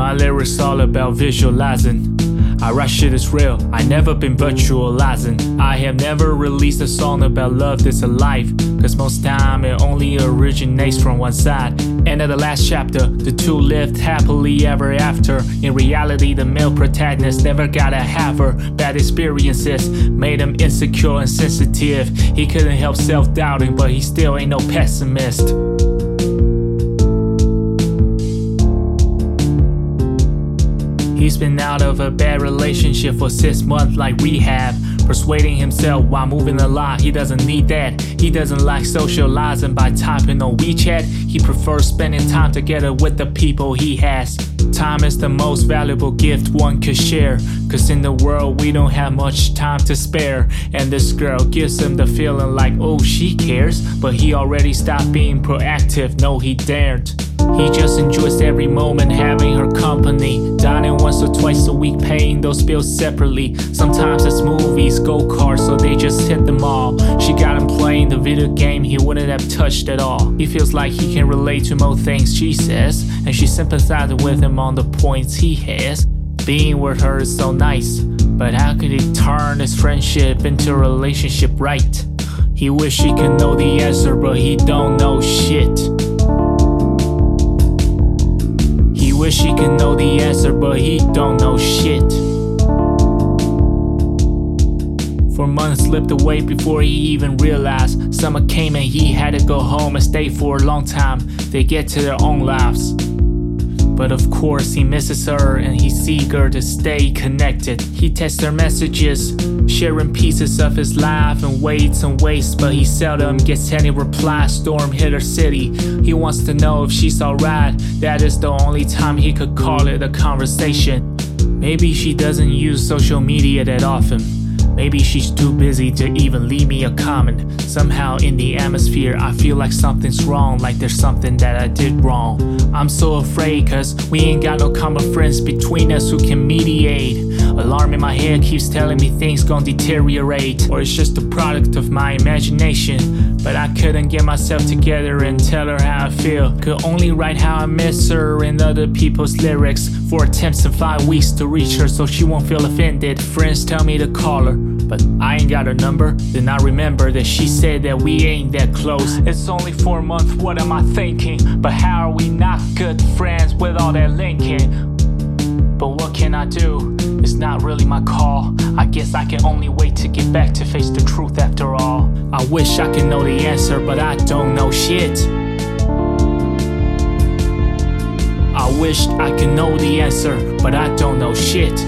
sure lyrics all about visualizing. I write shit is real, I never been virtualizing. I have never released a song about love that's alive. Cause most time it only originates from one side. And at the last chapter, the two lived happily ever after. In reality, the male protagonist never got a have her. Bad experiences made him insecure and sensitive. He couldn't help self doubting, but he still ain't no pessimist. He's been out of a bad relationship for six months, like rehab. Persuading himself while moving a lot, he doesn't need that. He doesn't like socializing by typing on WeChat. He prefers spending time together with the people he has. Time is the most valuable gift one could share. Cause in the world, we don't have much time to spare. And this girl gives him the feeling like, oh, she cares. But he already stopped being proactive, no, he daren't. He just enjoys every moment having her company. Dining once or twice a week, paying those bills separately. Sometimes it's movies, go karts, so they just hit them all. She got him playing the video game he wouldn't have touched at all. He feels like he can relate to more things she says, and she sympathizes with him on the points he has. Being with her is so nice, but how could he turn his friendship into a relationship right? He wish he could know the answer, but he don't know shit. Wish he could know the answer, but he don't know shit. Four months slipped away before he even realized summer came and he had to go home and stay for a long time. They get to their own lives. But of course, he misses her and he's eager to stay connected. He texts her messages, sharing pieces of his life and waits and waits, but he seldom gets any reply. Storm hit her city. He wants to know if she's alright. That is the only time he could call it a conversation. Maybe she doesn't use social media that often. Maybe she's too busy to even leave me a comment. Somehow in the atmosphere, I feel like something's wrong, like there's something that I did wrong. I'm so afraid, cause we ain't got no common friends between us who can mediate. Alarm in my head keeps telling me things gon' deteriorate, or it's just a product of my imagination. But I couldn't get myself together and tell her how I feel. Could only write how I miss her in other people's lyrics. Four attempts in five weeks to reach her so she won't feel offended. Friends tell me to call her, but I ain't got her number. Then I remember that she said that we ain't that close. It's only four months, what am I thinking? But how are we not good friends with all that linking? But what can I do? It's not really my call. I guess I can only wait to get back to face the truth after all. I wish I could know the answer, but I don't know shit. I wished I could know the answer, but I don't know shit.